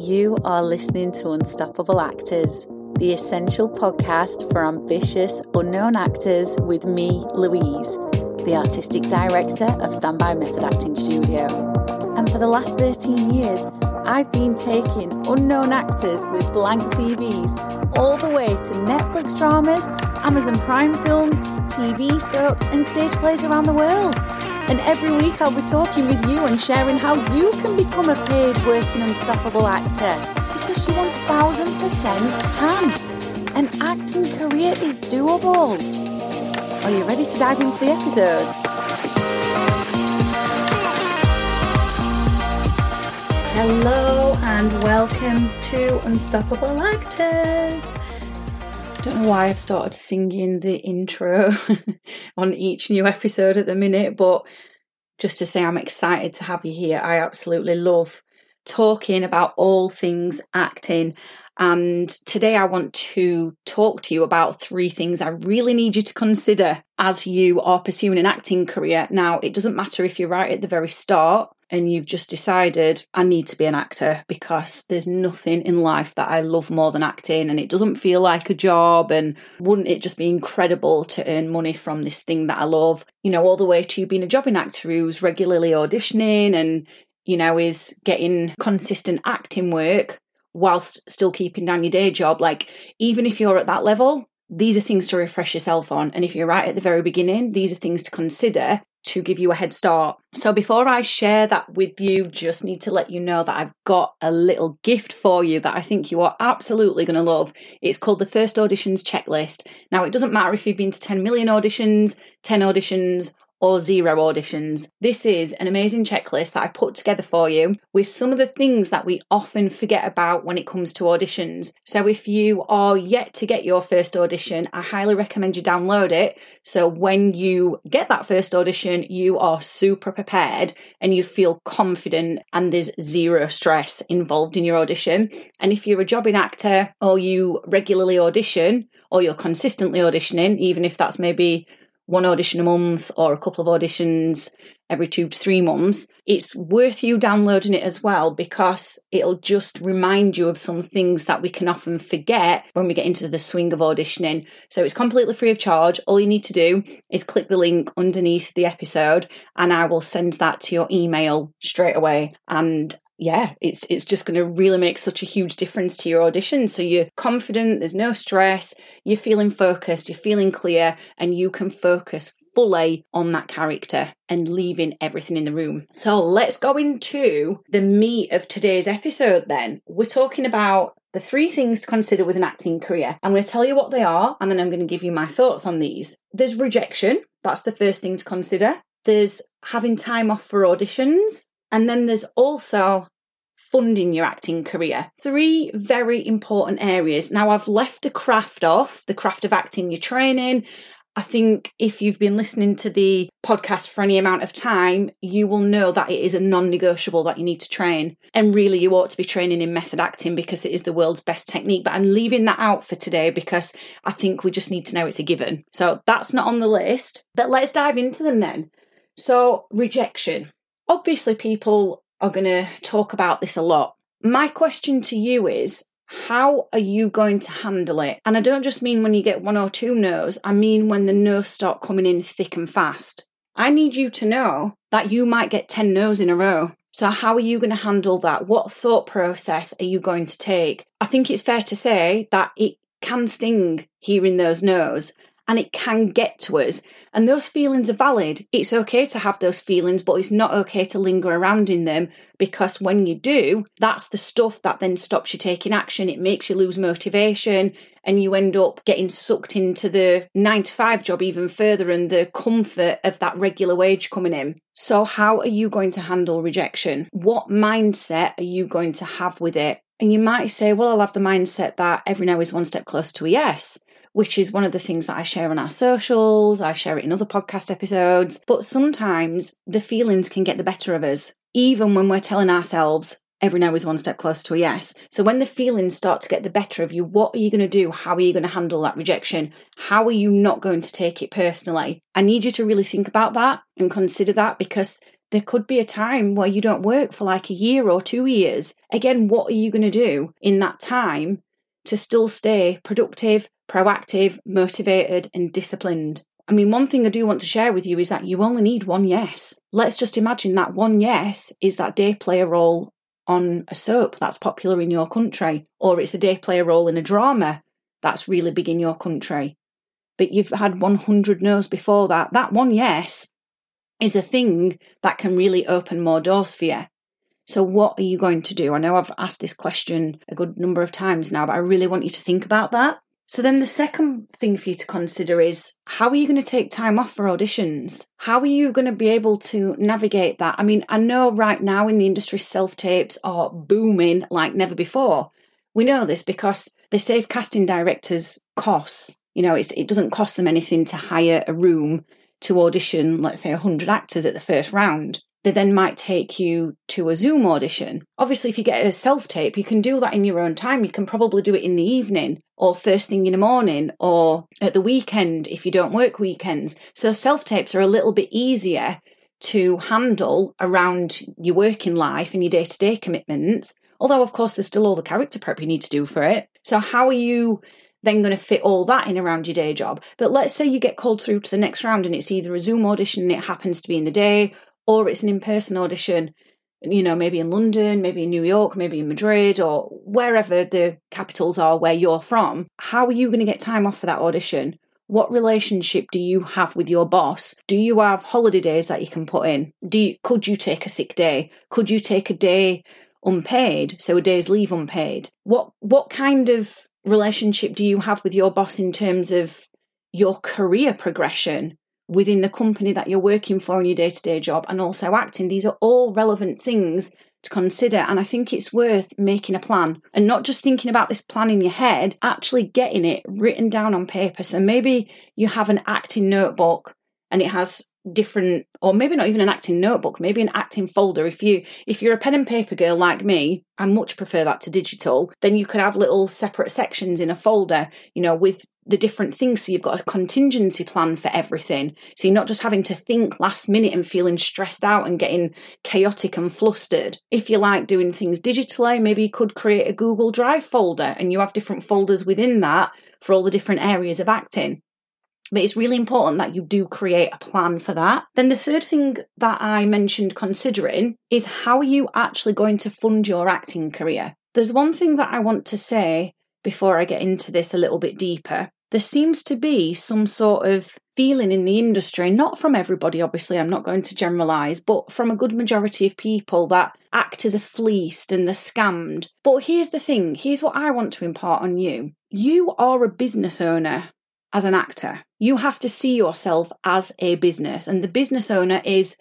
You are listening to Unstoppable Actors, the essential podcast for ambitious, unknown actors with me, Louise, the artistic director of Standby Method Acting Studio. And for the last 13 years, I've been taking unknown actors with blank CVs all the way to Netflix dramas, Amazon Prime films, TV soaps, and stage plays around the world. And every week I'll be talking with you and sharing how you can become a paid working unstoppable actor because you 1000% can. An acting career is doable. Are you ready to dive into the episode? Hello and welcome to Unstoppable Actors. Don't know why I've started singing the intro on each new episode at the minute, but just to say I'm excited to have you here. I absolutely love talking about all things acting. And today I want to talk to you about three things I really need you to consider as you are pursuing an acting career. Now, it doesn't matter if you're right at the very start and you've just decided I need to be an actor because there's nothing in life that I love more than acting and it doesn't feel like a job and wouldn't it just be incredible to earn money from this thing that I love? You know all the way to being a jobbing actor who's regularly auditioning and you know is getting consistent acting work whilst still keeping down your day job. Like even if you're at that level these are things to refresh yourself on. And if you're right at the very beginning these are things to consider to give you a head start. So before I share that with you, just need to let you know that I've got a little gift for you that I think you are absolutely going to love. It's called the First Auditions Checklist. Now, it doesn't matter if you've been to 10 million auditions, 10 auditions, or zero auditions. This is an amazing checklist that I put together for you with some of the things that we often forget about when it comes to auditions. So if you are yet to get your first audition, I highly recommend you download it. So when you get that first audition, you are super prepared and you feel confident and there's zero stress involved in your audition. And if you're a jobbing actor or you regularly audition, or you're consistently auditioning, even if that's maybe one audition a month or a couple of auditions every two to three months, it's worth you downloading it as well because it'll just remind you of some things that we can often forget when we get into the swing of auditioning. So it's completely free of charge. All you need to do is click the link underneath the episode and I will send that to your email straight away. And yeah, it's it's just going to really make such a huge difference to your audition. So you're confident, there's no stress, you're feeling focused, you're feeling clear, and you can focus fully on that character and leaving everything in the room. So let's go into the meat of today's episode then. We're talking about the three things to consider with an acting career. I'm going to tell you what they are, and then I'm going to give you my thoughts on these. There's rejection, that's the first thing to consider. There's having time off for auditions. And then there's also funding your acting career. Three very important areas. Now, I've left the craft off, the craft of acting, your training. I think if you've been listening to the podcast for any amount of time, you will know that it is a non negotiable that you need to train. And really, you ought to be training in method acting because it is the world's best technique. But I'm leaving that out for today because I think we just need to know it's a given. So that's not on the list. But let's dive into them then. So, rejection obviously people are going to talk about this a lot. My question to you is how are you going to handle it? And I don't just mean when you get one or two no's, I mean when the no's start coming in thick and fast. I need you to know that you might get 10 no's in a row. So, how are you going to handle that? What thought process are you going to take? I think it's fair to say that it can sting hearing those no's and it can get to us. And those feelings are valid. It's okay to have those feelings, but it's not okay to linger around in them because when you do, that's the stuff that then stops you taking action. It makes you lose motivation and you end up getting sucked into the nine to five job even further and the comfort of that regular wage coming in. So, how are you going to handle rejection? What mindset are you going to have with it? And you might say, well, I'll have the mindset that every now is one step closer to a yes which is one of the things that I share on our socials, I share it in other podcast episodes. But sometimes the feelings can get the better of us, even when we're telling ourselves, every now is one step closer to a yes. So when the feelings start to get the better of you, what are you going to do? How are you going to handle that rejection? How are you not going to take it personally? I need you to really think about that and consider that because there could be a time where you don't work for like a year or two years. Again, what are you going to do in that time to still stay productive, proactive, motivated, and disciplined? I mean, one thing I do want to share with you is that you only need one yes. Let's just imagine that one yes is that day player role on a soap that's popular in your country, or it's a day player role in a drama that's really big in your country. But you've had 100 no's before that. That one yes is a thing that can really open more doors for you. So, what are you going to do? I know I've asked this question a good number of times now, but I really want you to think about that. So, then the second thing for you to consider is how are you going to take time off for auditions? How are you going to be able to navigate that? I mean, I know right now in the industry, self tapes are booming like never before. We know this because they save casting directors costs. You know, it doesn't cost them anything to hire a room to audition, let's say, 100 actors at the first round. They then might take you to a Zoom audition. Obviously, if you get a self tape, you can do that in your own time. You can probably do it in the evening or first thing in the morning or at the weekend if you don't work weekends. So, self tapes are a little bit easier to handle around your working life and your day to day commitments. Although, of course, there's still all the character prep you need to do for it. So, how are you then going to fit all that in around your day job. But let's say you get called through to the next round and it's either a Zoom audition and it happens to be in the day, or it's an in person audition, you know, maybe in London, maybe in New York, maybe in Madrid, or wherever the capitals are where you're from. How are you going to get time off for that audition? What relationship do you have with your boss? Do you have holiday days that you can put in? Do you, could you take a sick day? Could you take a day unpaid, so a day's leave unpaid? What what kind of relationship do you have with your boss in terms of your career progression within the company that you're working for in your day to day job and also acting? These are all relevant things to consider. And I think it's worth making a plan and not just thinking about this plan in your head, actually getting it written down on paper. So maybe you have an acting notebook and it has different or maybe not even an acting notebook maybe an acting folder if you if you're a pen and paper girl like me i much prefer that to digital then you could have little separate sections in a folder you know with the different things so you've got a contingency plan for everything so you're not just having to think last minute and feeling stressed out and getting chaotic and flustered if you like doing things digitally maybe you could create a google drive folder and you have different folders within that for all the different areas of acting but it's really important that you do create a plan for that. Then the third thing that I mentioned considering is how are you actually going to fund your acting career? There's one thing that I want to say before I get into this a little bit deeper. There seems to be some sort of feeling in the industry, not from everybody, obviously, I'm not going to generalise, but from a good majority of people that actors are fleeced and they're scammed. But here's the thing here's what I want to impart on you. You are a business owner as an actor. You have to see yourself as a business, and the business owner is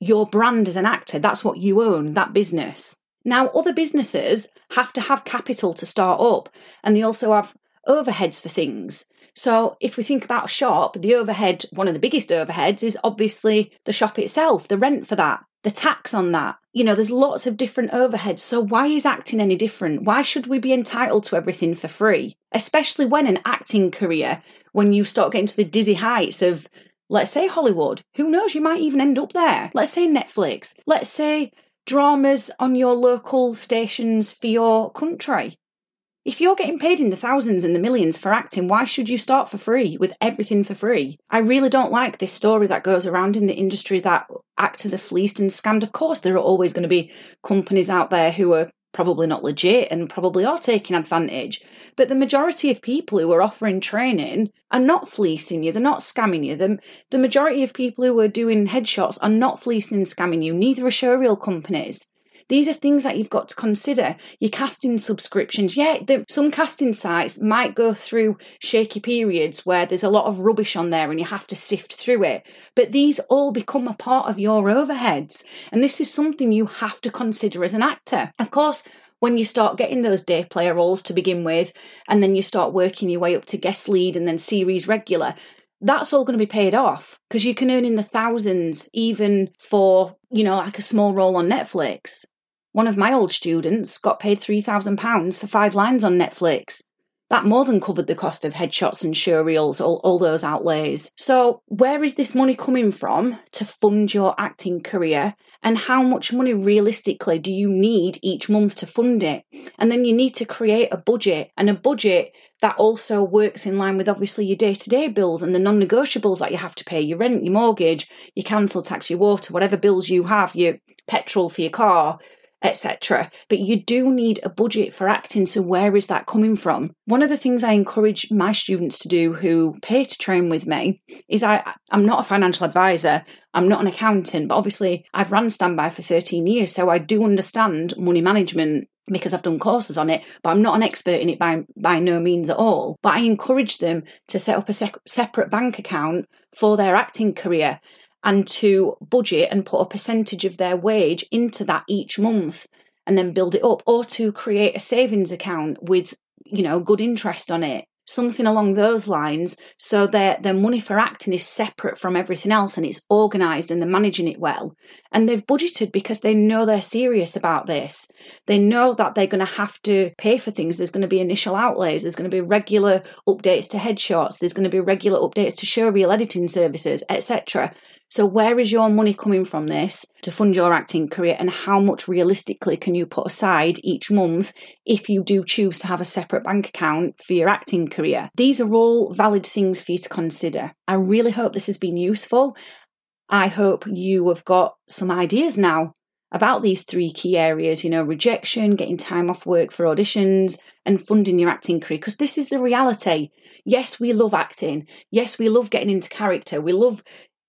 your brand as an actor. That's what you own, that business. Now, other businesses have to have capital to start up, and they also have overheads for things. So, if we think about a shop, the overhead, one of the biggest overheads, is obviously the shop itself, the rent for that, the tax on that. You know, there's lots of different overheads. So, why is acting any different? Why should we be entitled to everything for free? Especially when an acting career, when you start getting to the dizzy heights of, let's say, Hollywood, who knows, you might even end up there. Let's say Netflix. Let's say dramas on your local stations for your country. If you're getting paid in the thousands and the millions for acting, why should you start for free with everything for free? I really don't like this story that goes around in the industry that actors are fleeced and scammed. Of course, there are always going to be companies out there who are probably not legit and probably are taking advantage. But the majority of people who are offering training are not fleecing you, they're not scamming you. The, the majority of people who are doing headshots are not fleecing and scamming you, neither are showreel companies. These are things that you've got to consider. Your casting subscriptions, yeah, the, some casting sites might go through shaky periods where there's a lot of rubbish on there and you have to sift through it. But these all become a part of your overheads. And this is something you have to consider as an actor. Of course, when you start getting those day player roles to begin with, and then you start working your way up to guest lead and then series regular, that's all going to be paid off because you can earn in the thousands even for, you know, like a small role on Netflix. One of my old students got paid £3,000 for five lines on Netflix. that more than covered the cost of headshots and showreels, all, all those outlays. So, where is this money coming from to fund your acting career? And how much money realistically do you need each month to fund it? And then you need to create a budget and a budget that also works in line with obviously your day to day bills and the non negotiables that you have to pay your rent, your mortgage, your council tax, your water, whatever bills you have, your petrol for your car, etc. But you do need a budget for acting. So, where is that coming from? One of the things I encourage my students to do who pay to train with me is I, I'm not a financial advisor, I'm not an accountant, but obviously I've run standby for 13 years. So, I do understand money management because I've done courses on it, but I'm not an expert in it by, by no means at all. But I encourage them to set up a sec- separate bank account for their acting career and to budget and put a percentage of their wage into that each month and then build it up or to create a savings account with you know good interest on it something along those lines. So their their money for acting is separate from everything else and it's organized and they're managing it well. And they've budgeted because they know they're serious about this. They know that they're going to have to pay for things. There's going to be initial outlays. There's going to be regular updates to headshots there's going to be regular updates to showreel editing services etc so, where is your money coming from this to fund your acting career, and how much realistically can you put aside each month if you do choose to have a separate bank account for your acting career? These are all valid things for you to consider. I really hope this has been useful. I hope you have got some ideas now about these three key areas you know, rejection, getting time off work for auditions, and funding your acting career, because this is the reality. Yes, we love acting. Yes, we love getting into character. We love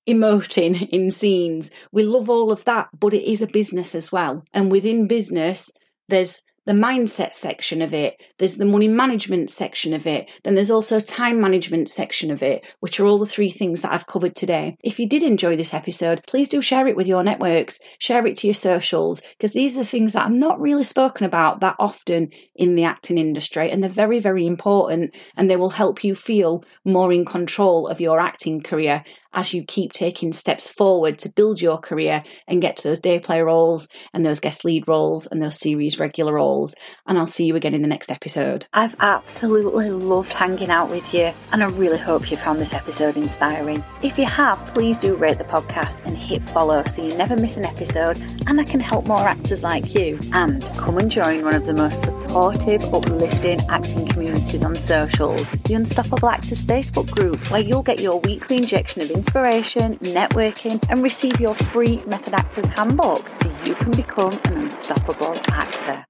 emoting in scenes. We love all of that, but it is a business as well. And within business, there's the mindset section of it, there's the money management section of it, then there's also time management section of it, which are all the three things that I've covered today. If you did enjoy this episode, please do share it with your networks, share it to your socials, because these are the things that are not really spoken about that often in the acting industry, and they're very, very important, and they will help you feel more in control of your acting career as you keep taking steps forward to build your career and get to those day play roles and those guest lead roles and those series regular roles. And I'll see you again in the next episode. I've absolutely loved hanging out with you, and I really hope you found this episode inspiring. If you have, please do rate the podcast and hit follow so you never miss an episode and I can help more actors like you. And come and join one of the most supportive, uplifting acting communities on socials, the Unstoppable Actors Facebook group, where you'll get your weekly injection of inspiration, networking, and receive your free Method Actors Handbook so you can become an unstoppable actor.